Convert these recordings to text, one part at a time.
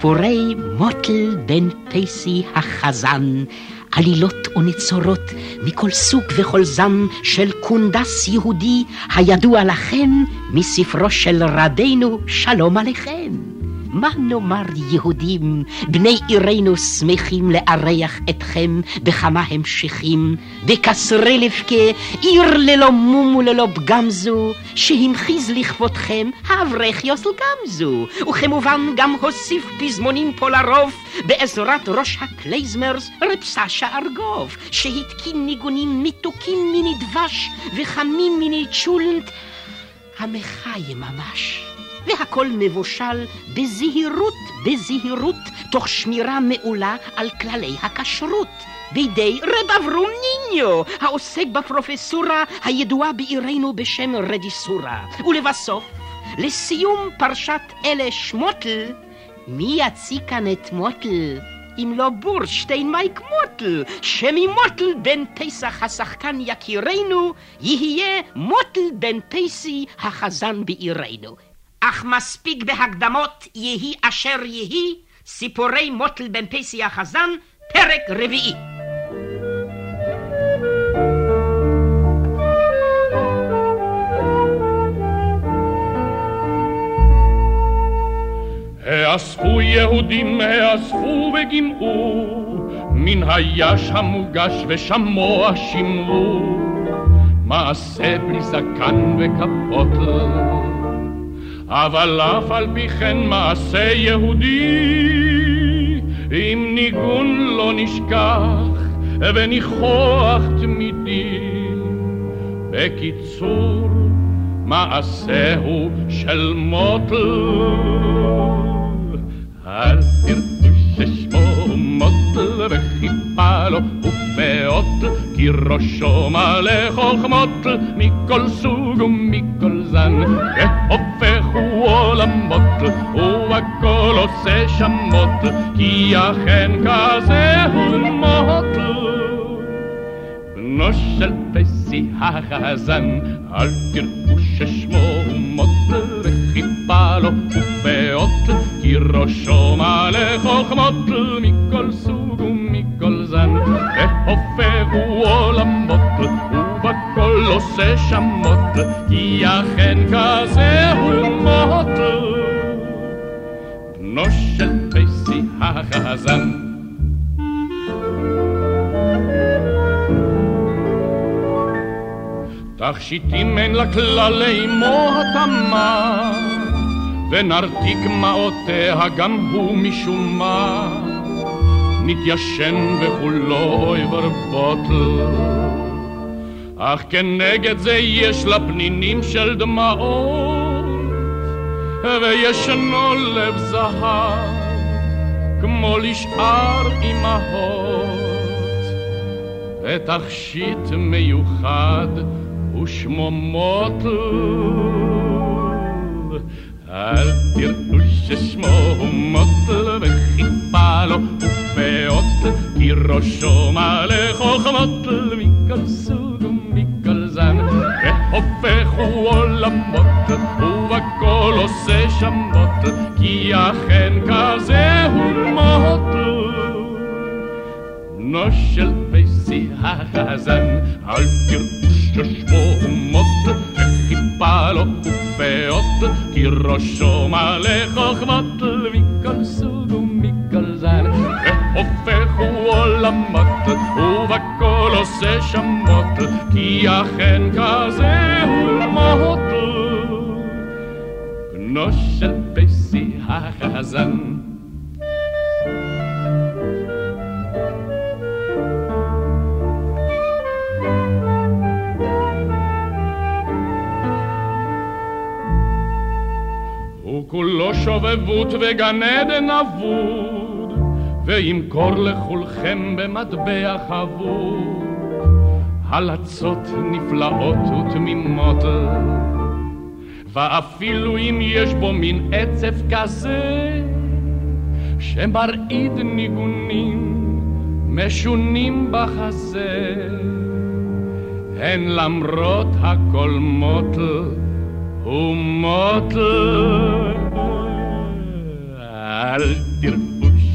סיפורי מוטל בן פייסי החזן, עלילות ונצורות מכל סוג וכל זן של קונדס יהודי הידוע לכם מספרו של רדינו שלום עליכם. מה נאמר יהודים, בני עירנו שמחים לארח אתכם בכמה המשכים, בקסרי לבכה, עיר ללא מום וללא פגם זו, שהמחיז לכבודכם האברך יוסל גמזו, וכמובן גם הוסיף פזמונים פה לרוב, בעזרת ראש הקלייזמרס רב סשה ארגוב, שהתקין ניגונים מתוקים מני דבש וחמים מני צ'ולנט, מחיה ממש. והכל מבושל בזהירות, בזהירות, תוך שמירה מעולה על כללי הכשרות. בידי רב אברום ניניו, העוסק בפרופסורה הידועה בעירנו בשם רז'יסורה. ולבסוף, לסיום פרשת אלה שמוטל, מי יציג כאן את מוטל? אם לא בורשטיין מייק מוטל, שממוטל בן פסח השחקן יקירנו, יהיה מוטל בן פסי החזן בעירנו. אך מספיק בהקדמות יהי אשר יהי, סיפורי מוטל בן פסי החזן, פרק רביעי. האספו יהודים, האספו וגימאו, מן היש המוגש ושמוע שמרו, מעשה בלי זקן וכפות. אבל אף על פי כן מעשה יהודי, עם ניגון לא נשכח וניחוח תמידי. בקיצור, מעשהו של מוטל. אל תרצו ששמו מוטל וחיפה לו ופאות, כי ראשו מלא חוכמות מכל סוג ומכל זן. והופכו עולמות והכל עושה שמות, כי אכן כזה הוא מוטל. בנו של פסי החזן, אל תראו ששמו מוטל וחיפה לו ופאות, כי ראשו מלא חוכמות מכל סוג ומכל זן, והופכו עולמות עושה שמות, כי אכן כזה הוא מוטל. בנו של פסי החזן תכשיטים אין לכללי מוהתמה, ונרתיק מעותיה גם הוא משום מה, נתיישן וכולו אויבר בוטל. אך כנגד זה יש לה פנינים של דמעות, וישנו לב זהב, כמו לשאר אמהות. ותכשיט מיוחד ושמו מוטל. אל תראו ששמו מוטל וחיפה לו ופאות, כי ראשו מלא חוכמות מכל סוג והופכו עולמות ובכל עושה שמות, כי אכן כזה הוא מוטל. בנו של פסי החזן, אל תראו ששמו מות, וחיפה לו ופאות, כי ראשו מלא חוכמות מכל סוג ומכל זן, והופכו עולמות, ובכל עושה שמות, כי אכן כזה הוא מוטל. בנו של פסי החזן כולו שובבות וגן עדן אבוד, וימכור לכולכם במטבע חבור הלצות נפלאות ותמימות. ואפילו אם יש בו מין עצב כזה שמרעיד ניגונים משונים בחזה הן למרות הכל מוטל ומוטל. אל תראו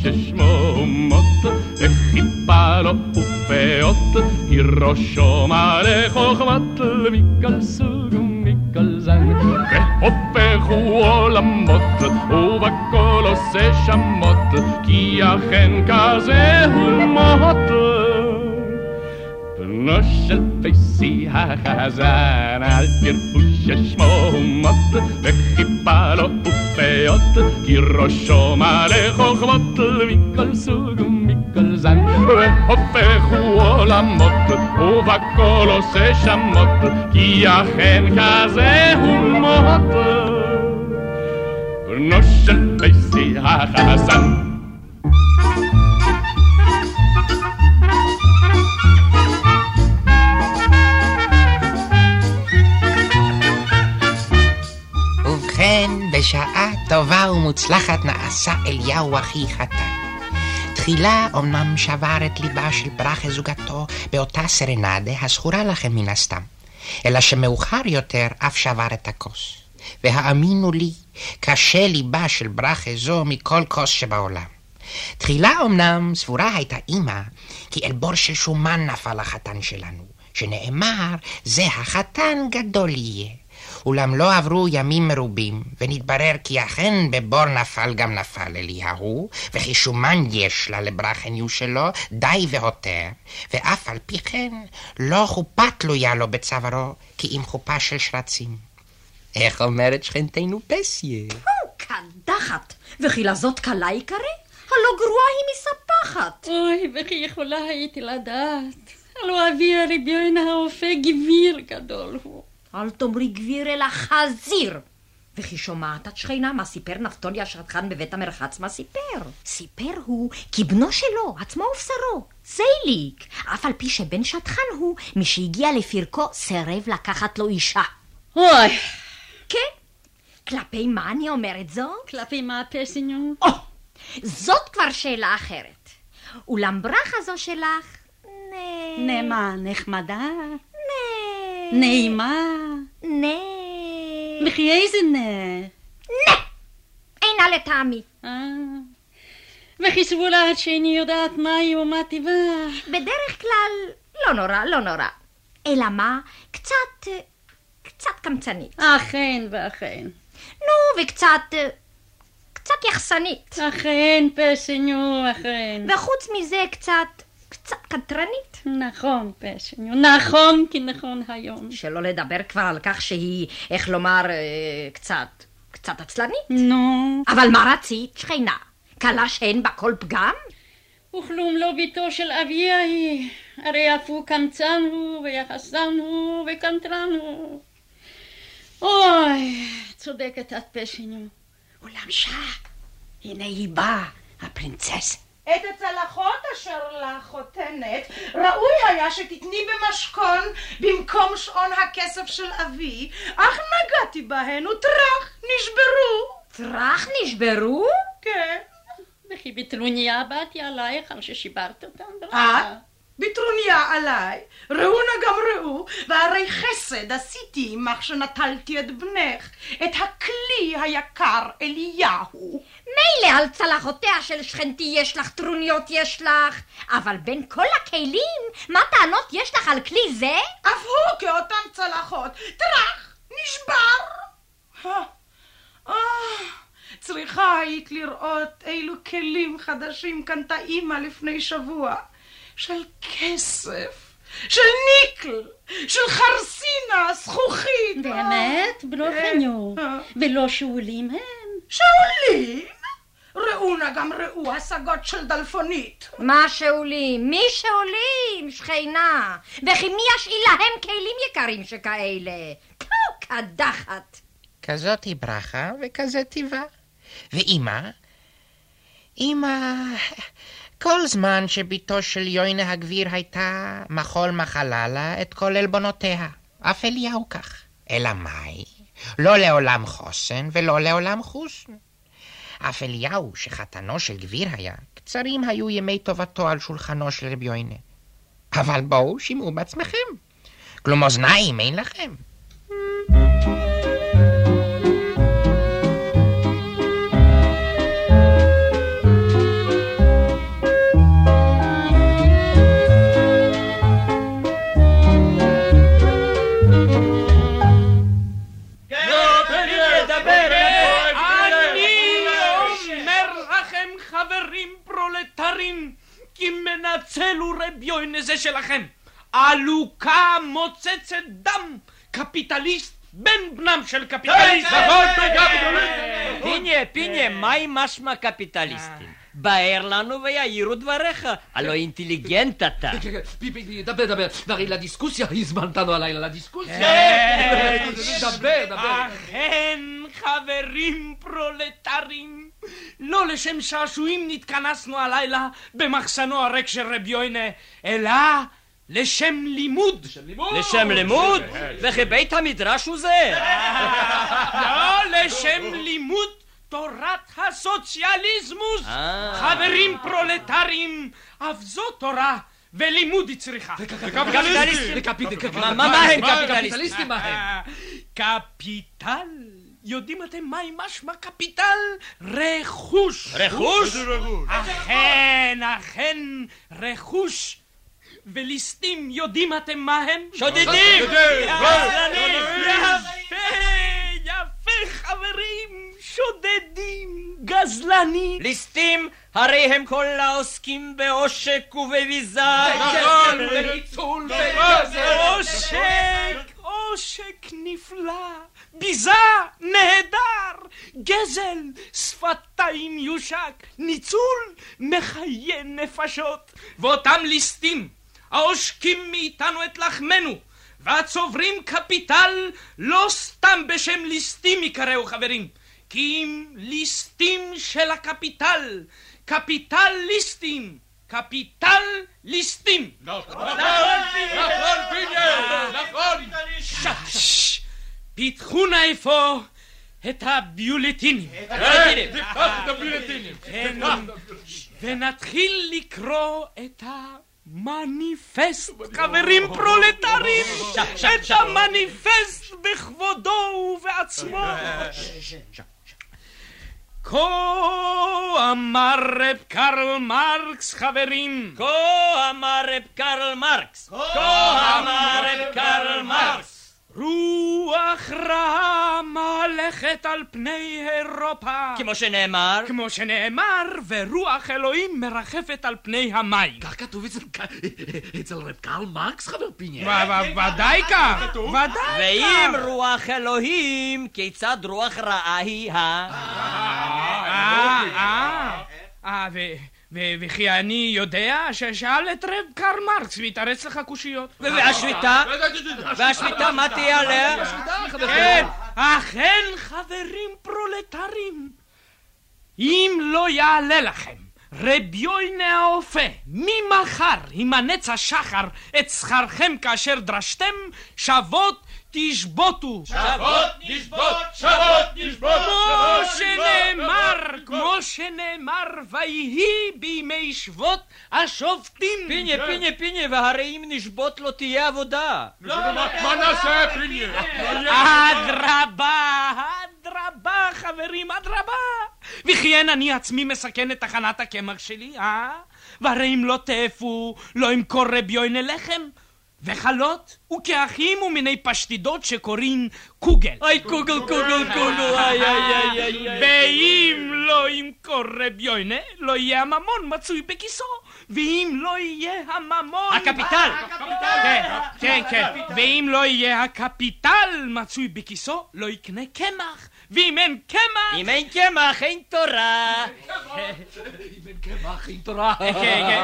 ששמו מוטל וחיפה לו ופאות כי ראשו מלא חוכמת מכל סוג ומכל זן. והופכו עולמות ובכל עושה שמות כי אכן כזה הוא מוטל בנו של פייסי החזן, אל תראו ששמו מוט, וחיפה לו ופאות, כי ראשו מלא חוכמות, מכל סוג ומכל זן, והופכו עולמות, ובכל עושה שמות, כי אכן כזה הוא מוט. בשעה טובה ומוצלחת נעשה אליהו אחי חתן. תחילה אמנם שבר את ליבה של ברכה זוגתו באותה סרנדה הזכורה לכם מן הסתם, אלא שמאוחר יותר אף שבר את הכוס. והאמינו לי, קשה ליבה של ברכה זו מכל כוס שבעולם. תחילה אמנם סבורה הייתה אמא, כי אל בור של שומן נפל החתן שלנו, שנאמר, זה החתן גדול יהיה. אולם לא עברו ימים מרובים, ונתברר כי אכן בבור נפל גם נפל אליהו, וכי שומן יש לה לברכניו שלו די והותר, ואף על פי כן לא חופה תלויה לו בצווארו, כי אם חופה של שרצים. איך אומרת שכנתנו פסיה? קדחת, וכי לזאת קלה יקרה? הלא גרועה היא מספחת. אוי, וכי יכולה הייתי לדעת. הלא אבי הריביון האופה גביר גדול הוא. אל תאמרי גביר אלא חזיר. וכי שומעת את שכינה מה סיפר נפתולי השטחן בבית המרחץ? מה סיפר? סיפר הוא כי בנו שלו, עצמו ובשרו, זייליק, אף על פי שבן שטחן הוא, משהגיע לפרקו סירב לקחת לו אישה. אוי! כן? כלפי מה אני אומרת זו? כלפי מה פסיניו? או! זאת כבר שאלה אחרת. אולם ברכה זו שלך... נה... נה מה, נחמדה? נעימה. נה. וכי איזה נה? נה! אינה לטעמי. אה. וכי סבולת שאיני יודעת מהי ומה טיבה. בדרך כלל, לא נורא, לא נורא. אלא מה? קצת, קצת קמצנית. אכן ואכן. נו, וקצת, קצת יחסנית. אכן, פסניו, אכן. וחוץ מזה, קצת, קצת קנטרנית. נכון, פשניו, נכון כי נכון היום. שלא לדבר כבר על כך שהיא, איך לומר, אה, קצת, קצת עצלנית. נו. אבל מה רצית, שכינה? כלה שאין בה כל פגם? וכלום לא ביתו של אביה היא, הרי אף הוא קמצן הוא, ויחסן הוא, וקנטרן הוא. אוי, צודקת את פשניו. אולם שעה, הנה היא באה, הפרינצסה. את הצלחות אשר לך, חותנת, ראוי היה שתתני במשכון במקום שעון הכסף של אבי, אך נגעתי בהן וטראח, נשברו. טראח נשברו? כן. וכי בטרוניה באתי עלייך על ששיברת אותם? את? בטרוניה עליי, ראו נא גם ראו, והרי חסד עשיתי עמך שנטלתי את בנך, את הכלי היקר אליהו. מילא על צלחותיה של שכנתי יש לך, טרוניות יש לך, אבל בין כל הכלים, מה טענות יש לך על כלי זה? אף הוא כאותן צלחות, טראח, נשבר. אה, צריכה היית לראות אילו כלים חדשים קנתה אימא לפני שבוע. של כסף, של ניקל, של חרסינה, זכוכית. באמת? בלוכניו. ולא שאולים הם? שאולים? ראו נא גם ראו השגות של דלפונית. מה שאולים? מי שאולים? שכינה. וכי מי ישאיל להם כלים יקרים שכאלה? קדחת. כזאת היא ברכה וכזה טיבה. ואימא, אמא, כל זמן שבתו של יוינה הגביר הייתה מחול מחלה לה את כל עלבונותיה. אף אליהו כך. אלא מאי? לא לעולם חוסן ולא לעולם חוסן. אף אליהו, שחתנו של גביר היה, קצרים היו ימי טובתו על שולחנו של רבי יוינה. אבל בואו, שמעו בעצמכם. כלום אוזניים אין לכם. כי מנצל הוא רב יוין זה שלכם. עלוקה מוצצת דם, קפיטליסט בן בנם של קפיטליסט. נכון, פיניה, פיניה, מהי משמע קפיטליסטים? באר לנו ויעירו דבריך, הלא אינטליגנט אתה. דבר, דבר, הרי לדיסקוסיה הזמנתנו הלילה לדיסקוסיה. דבר, דבר. אכן, חברים פרולטרים, לא לשם שעשועים נתכנסנו הלילה במחסנו הריק של רב יוינה, אלא לשם לימוד. לשם לימוד? וכי בית המדרש הוא זה. לא, לשם לימוד תורת הסוציאליזמוס. חברים פרולטרים, אף זו תורה. ולימוד היא צריכה. וקפיטליסטים. מה הם קפיטליסטים? מה הם? קפיטל. יודעים אתם מהי משמע קפיטל? רכוש. רכוש? אכן, אכן, רכוש. וליסטים, יודעים אתם מה הם? שודדים! יפה, יפה חברים, שודדים, גזלנים. ליסטים, הרי הם כל העוסקים בעושק ובביזה. נכון, בניצול, עושק, עושק נפלא, ביזה, נהדר, גזל, שפתיים יושק, ניצול, מחיי נפשות. ואותם ליסטים, העושקים מאיתנו את לחמנו, והצוברים קפיטל לא סתם בשם ליסטים יקראו חברים, אם ליסטים של הקפיטל, קפיטליסטים, קפיטל ליסטים. נכון, נכון, פיניאל, נכון. פיתחו נא איפה את הביולטינים. ונתחיל לקרוא את המניפסט, חברים פרולטרים, את המניפסט בכבודו ובעצמו. כה אמר רב קרל מרקס, חברים. כה אמר רב קרל מרקס. כה אמר רב קרל מרקס. רוח רעה מהלכת על פני אירופה. כמו שנאמר. כמו שנאמר, ורוח אלוהים מרחפת על פני המים. כך כתוב אצל רב קרל מרקס, חבר פיניאל. ודאי כך, ודאי כך. ואם רוח אלוהים, כיצד רוח רעה היא ה... אה, אה, אה, וכי אני יודע ששאל את רב קרל מרקס והתארץ לך קושיות. והשביתה? והשביתה, מה תהיה עליה? כן, אכן חברים פרולטרים. אם לא יעלה לכם רב יוינה האופה, ממחר ימנץ השחר את שכרכם כאשר דרשתם, שוות תשבותו. שוות נשבות, שוות נשבות. כמו שנאמר, כמו שנאמר, ויהי בימי שבות השופטים. פיניה, פיניה, פיניה, והרי אם נשבות לא תהיה עבודה. מה נעשה, פיניה? אדרבה, אדרבה, חברים, אדרבה. וכי אין אני עצמי מסכן את תחנת הקמח שלי, אה? והרי אם לא תאפו, לא ימכור רב יוינה לחם. וחלות וכאחים ומיני פשטידות שקוראים קוגל. איי קוגל קוגל קוגל איי איי איי איי ואם לא ימכור רב יוינה, לא יהיה הממון מצוי בכיסו. ואם לא יהיה הממון... הקפיטל! כן, כן, כן. ואם לא יהיה הקפיטל מצוי בכיסו, לא יקנה קמח. ואם אין קמח... אם אין קמח, אין תורה. אם אין קמח, אין תורה. כן, כן.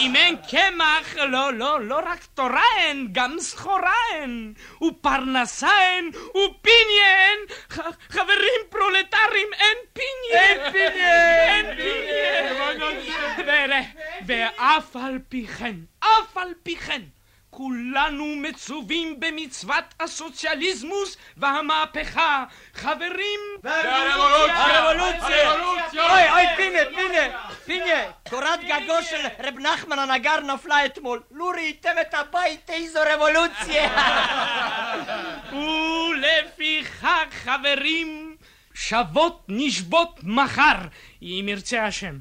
אם אין קמח, לא, לא, לא רק תורה הן, גם סחורה הן, ופרנסה הן, ופיניאן. ח- חברים פרולטרים, אין פיניאן. אין פיניאן. אין פיניאן. ו- ואף על פי כן, אף על פי כן, כולנו מצווים במצוות הסוציאליזמוס והמהפכה. חברים, הרבולוציה! אוי, אוי, פינה, פינה, פינה, קורת גגו של רב נחמן הנגר נפלה אתמול. לו ראיתם את הבית, איזו רבולוציה! ולפיכך, חברים, שבות נשבות מחר, אם ירצה השם.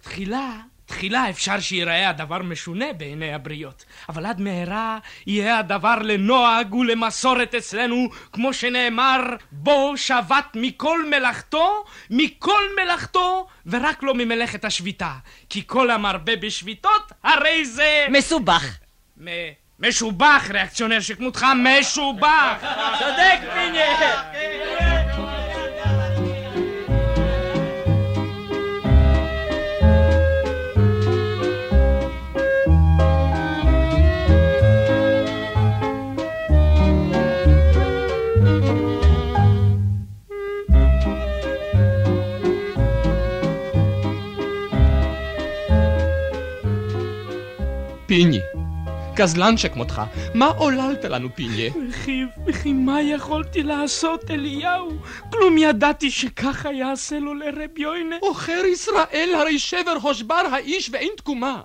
תחילה, תחילה אפשר שיראה הדבר משונה בעיני הבריות, אבל עד מהרה יהיה הדבר לנוהג ולמסורת אצלנו, כמו שנאמר, בו שבת מכל מלאכתו, מכל מלאכתו, ורק לא ממלאכת השביתה. כי כל המרבה בשביתות, הרי זה... מסובך. מ- משובח, ריאקציונר שכמותך, משובח! צודק, פינה! פיני, גזלן שכמותך, מה עוללת לנו, פיני? וכי, וכי מה יכולתי לעשות, אליהו? כלום ידעתי שככה יעשה לו לרב יוינה. עוכר ישראל, הרי שבר הושבר האיש ואין תקומה.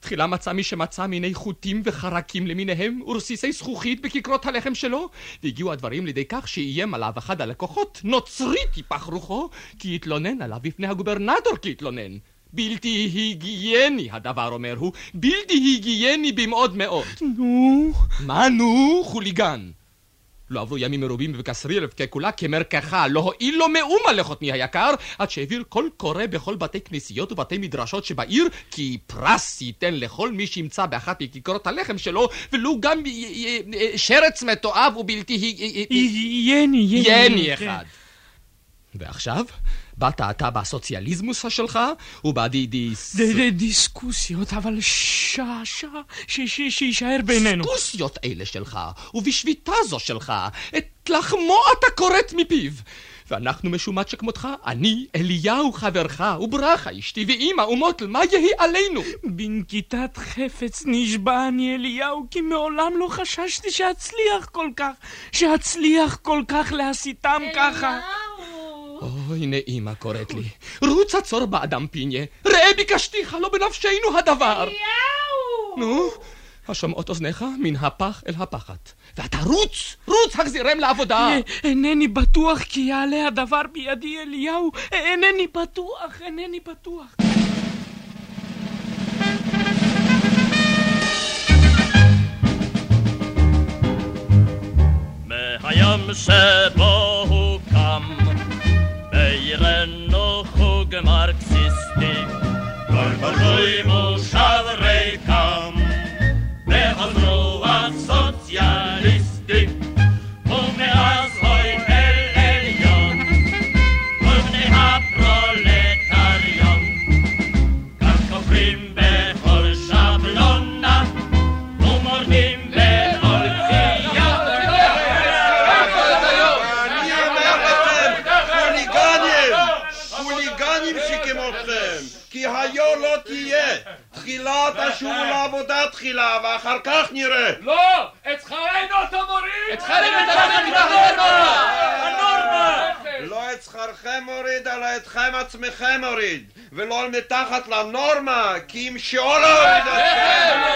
תחילה מצא מי שמצא מיני חוטים וחרקים למיניהם ורסיסי זכוכית בכיכרות הלחם שלו, והגיעו הדברים לידי כך שאיים עליו אחד הלקוחות, נוצרי טיפח רוחו, כי התלונן עליו בפני הגוברנטור כי התלונן. בלתי היגייני הדבר, אומר הוא, בלתי היגייני במאוד מאוד. נו? מה נו, חוליגן? לא עברו ימים מרובים וקסריר ככולה כמרקחה, לא הועיל לו מאומה לחותני היקר, עד שהעביר קול קורא בכל בתי כנסיות ובתי מדרשות שבעיר, כי פרס ייתן לכל מי שימצא באחת מכיכרות הלחם שלו, ולו גם שרץ מתועב ובלתי יני, יני. יני כן. אחד. ועכשיו, באת אתה בסוציאליזמוס שלך, ובדידיס... ד- ד- דיסקוסיות, אבל שעה, שעה, ש- ש- שיישאר בינינו. דיסקוסיות אלה שלך, ובשביתה זו שלך, את לחמו אתה כורת מפיו. ואנחנו משומת שכמותך, אני, אליהו חברך, וברכה אשתי, ואמא ומוטל, מה יהי עלינו? בנקיטת חפץ נשבע אני אליהו, כי מעולם לא חששתי שאצליח כל כך, שאצליח כל כך להסיתם ככה. אוי, נעימה קוראת לי. רוץ עצור באדם פיניה. ראה ביקשתיך, לא בנפשנו הדבר. אליהו! נו, השומעות אוזניך מן הפח אל הפחת. ואתה רוץ, רוץ, החזירם לעבודה. אה, אינני בטוח כי יעלה הדבר בידי אליהו, אינני בטוח, אינני בטוח. מהים שבו כל בנוי תחילה תשובו לעבודה תחילה, ואחר כך נראה. לא! את שכרנו אתה מוריד! את לא את שכרכם מוריד, אלא אתכם עצמכם מוריד. ולא מתחת לנורמה, כי אם שאול הוריד אתכם.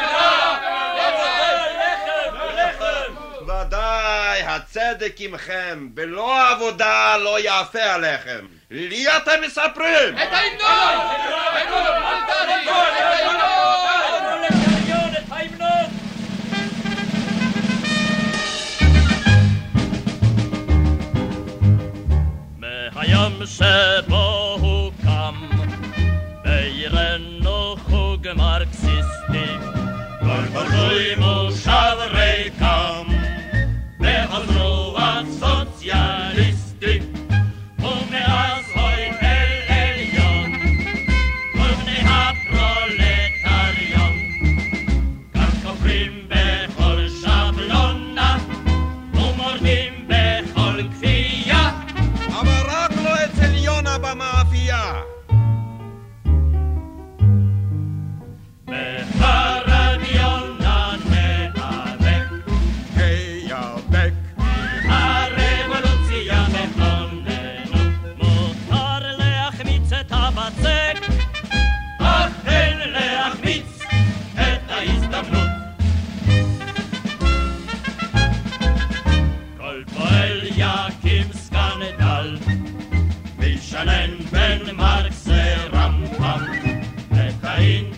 הצדק עמכם, בלא עבודה לא יפה עליכם. לי אתם מספרים! את ההמנון! מהים שבו הוקם בעירנו חוג מרקסיסטי. כל בנוי King.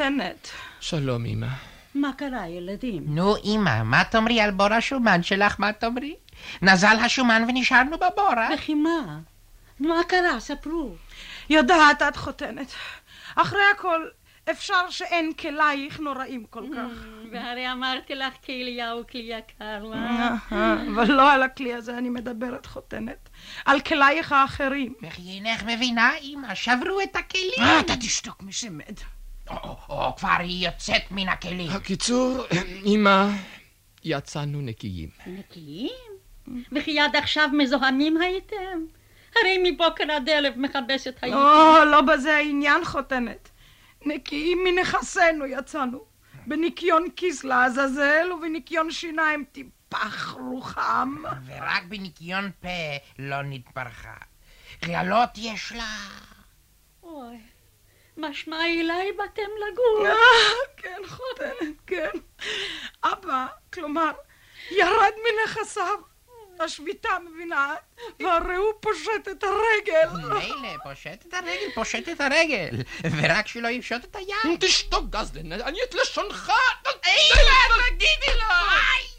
חותנת. שלום, אמא. מה קרה, ילדים? נו, אמא, מה תאמרי על בור השומן שלך? מה תאמרי? נזל השומן ונשארנו בבור, אה? וכי מה? מה קרה? ספרו. יודעת את חותנת. אחרי הכל, אפשר שאין כלייך נוראים כל כך. והרי אמרתי לך הוא כלי יקר, מה? אבל לא על הכלי הזה אני מדברת, חותנת. על כלייך האחרים. וכי אינך מבינה, אמא, שברו את הכלים. אה, אתה תשתוק משמד. או, או, כבר היא יוצאת מן הכלים. הקיצור, אמא, יצאנו נקיים. נקיים? וכי עד עכשיו מזוהמים הייתם? הרי מבוקר עד ערב מכבסת הייתם. או, לא בזה העניין, חותנת. נקיים מנכסינו יצאנו. בניקיון כיס לעזאזל ובניקיון שיניים טיפח רוחם. ורק בניקיון פה לא נתברכה. קללות יש לה. אוי, משמע אליי באתם לגור. אה, כן, חותנת, כן. אבא, כלומר, ירד מנכסיו. השביתה, מבינה? והרי הוא פושט את הרגל. מילא, פושט את הרגל, פושט את הרגל. ורק שלא יפשוט את היד. תשתוק, גזלן, אני את לשונך... אימא, תגידי לו!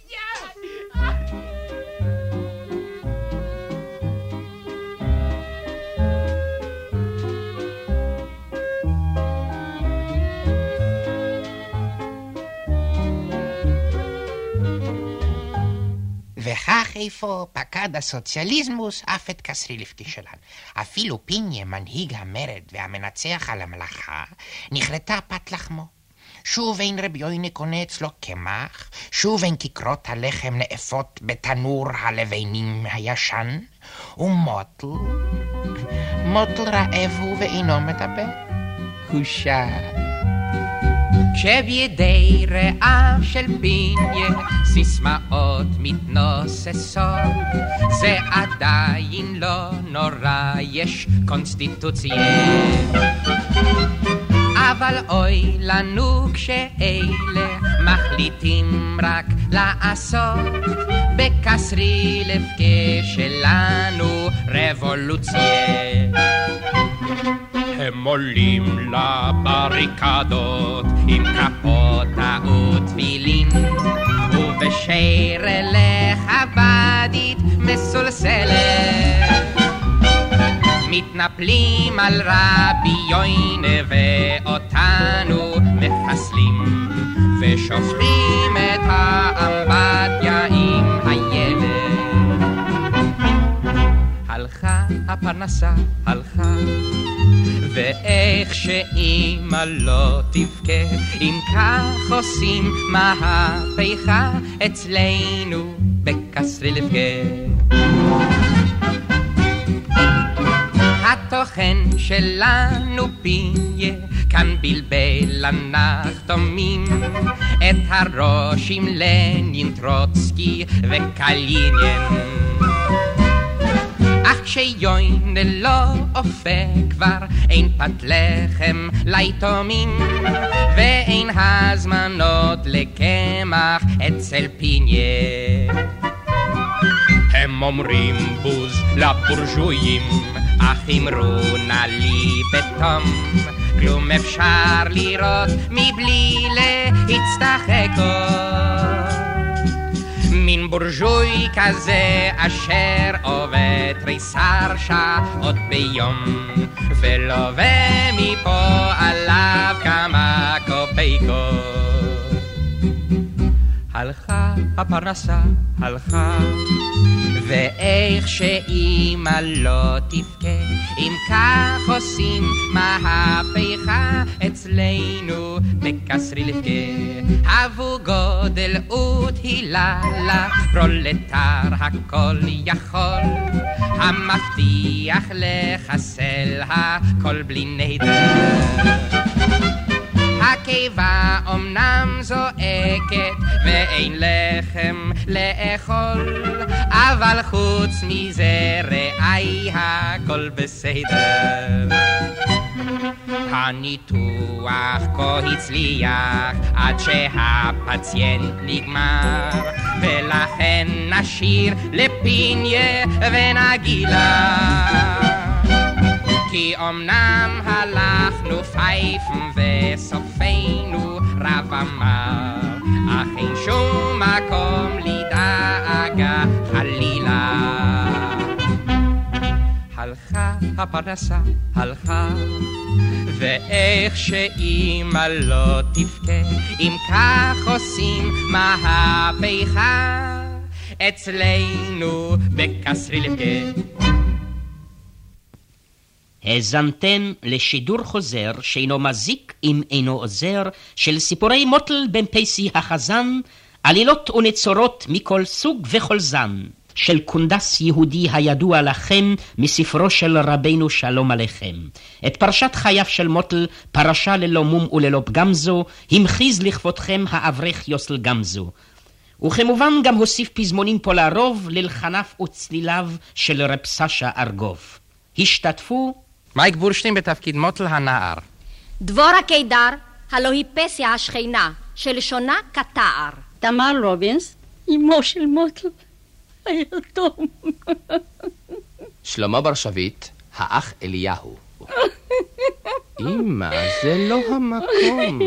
וכך אפוא פקד הסוציאליזמוס אף את קסרי לפגישלן. אפילו פיניה, מנהיג המרד והמנצח על המלאכה, נכרתה פת לחמו. שוב אין רבי יוינה קונה אצלו קמח, שוב אין כיכרות הלחם נאפות בתנור הלבנים הישן, ומוטל, מוטל רעב הוא ואינו מדבר, הוא שר. כשבידי רעב של פיניה סיסמאות מתנוססות. זה עדיין לא נורא, יש קונסטיטוציה. אבל אוי לנו כשאלה מחליטים רק לעשות. בקסרי לבקה שלנו רבולוציה הם עולים לבריקדות עם כפותה ותפילין ובשיר לחבדית מסולסלת. מתנפלים על רבי יוינה ואותנו מחסלים ושופכים את האמבטיה עם הילד. הלכה הפרנסה, הלכה ואיך שאימא לא תבכה אם כך עושים מהפכה אצלנו בקסרי לבכה התוכן שלנו פיה, כאן בלבל הנחתומים את הראש עם לנין, טרוצקי וקליניאן. אך כשיוינה לא אופה כבר, אין פת לחם ליתומים, ואין הזמנות לקמח אצל פיניה. הם אומרים בוז לבורג'ויים, אך אמרו נא לי בתום, כלום אפשר לראות מבלי להצטחק עוד. מין בורג'וי כזה אשר עובד תריסר שעות ביום ולווה מפה עליו כמה קופייקות. הלכה הפרנסה, הלכה ואיך שאימא לא תבכה, אם כך עושים מהפכה אצלנו בקסרי לבכה. הבו גודל ותהילה לפרולטר הכל יכול, המבטיח לחסל הכל בלי נדר. הקיבה אמנם זועקת ואין לחם לאכול, אבל חוץ מזה רעי הכל בסדר. הניתוח כה הצליח עד שהפציינט נגמר, ולכן נשאיר לפיניה ונגילה. כי אמנם הלכנו פייפן וסופנו רב אמר, אך אין שום מקום לדאגה חלילה. הלכה הפרנסה, הלכה, ואיך שאימא לא תבכה, אם כך עושים מהפכה, אצלנו בקסרי לבכה. האזנתם לשידור חוזר שאינו מזיק אם אינו עוזר של סיפורי מוטל בן פייסי החזן, עלילות ונצורות מכל סוג וכל זן, של קונדס יהודי הידוע לכם מספרו של רבנו שלום עליכם. את פרשת חייו של מוטל, פרשה ללא מום וללא פגם זו, המחיז לכבודכם האברך יוסל גמזו. וכמובן גם הוסיף פזמונים פה לרוב ללחניו וצליליו של רב סשה ארגוב. השתתפו מייק בורשטיין בתפקיד מוטל הנער. דבורה קידר, הלא היא פסיה השכינה, שלשונה כתער. תמר רובינס, אמו של מוטל, היתום. שלמה בר שביט, האח אליהו. אמא, זה לא המקום.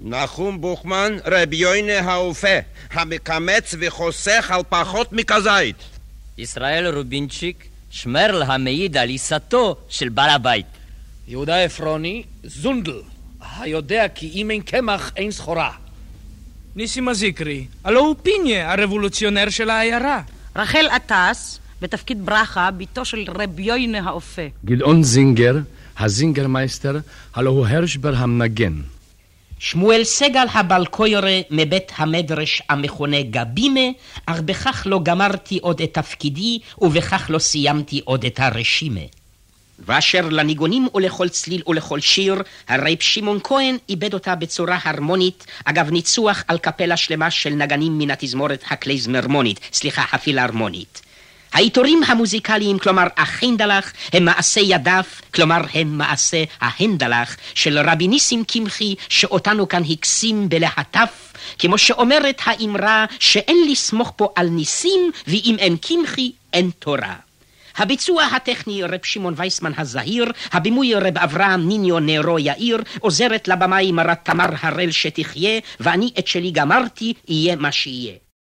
נחום בוכמן, רבי יוינה האופה, המקמץ וחוסך על פחות מכזית. ישראל רובינצ'יק, שמרל המעיד על עיסתו של בעל הבית. יהודה עפרוני, זונדל, היודע כי אם אין קמח אין סחורה. ניסים הזיקרי, הלא הוא פיניה, הרבולוציונר של העיירה. רחל אטאס, בתפקיד ברכה, בתו של רב יוינה האופה. גדעון זינגר, הזינגרמייסטר, הלא הוא הרשבר המנגן. שמואל סגל הבעל קוירא מבית המדרש המכונה הבימה, אך בכך לא גמרתי עוד את תפקידי, ובכך לא סיימתי עוד את הרשימה. ואשר לניגונים ולכל צליל ולכל שיר, הרייב שמעון כהן עיבד אותה בצורה הרמונית, אגב ניצוח על קפלה שלמה של נגנים מן התזמורת הקלייזמרמונית, סליחה, הפילהרמונית. העיטורים המוזיקליים, כלומר החינדלח, הם מעשה ידיו, כלומר הם מעשה ההנדלח, של רבי ניסים קמחי, שאותנו כאן הקסים בלהטף, כמו שאומרת האמרה שאין לסמוך פה על ניסים, ואם אין קמחי, אין תורה. הביצוע הטכני רב שמעון וייסמן הזהיר, הבימוי רב אברהם ניניו נרו יאיר, עוזרת לבמאי מרת תמר הראל שתחיה, ואני את שלי גמרתי, יהיה מה שיהיה.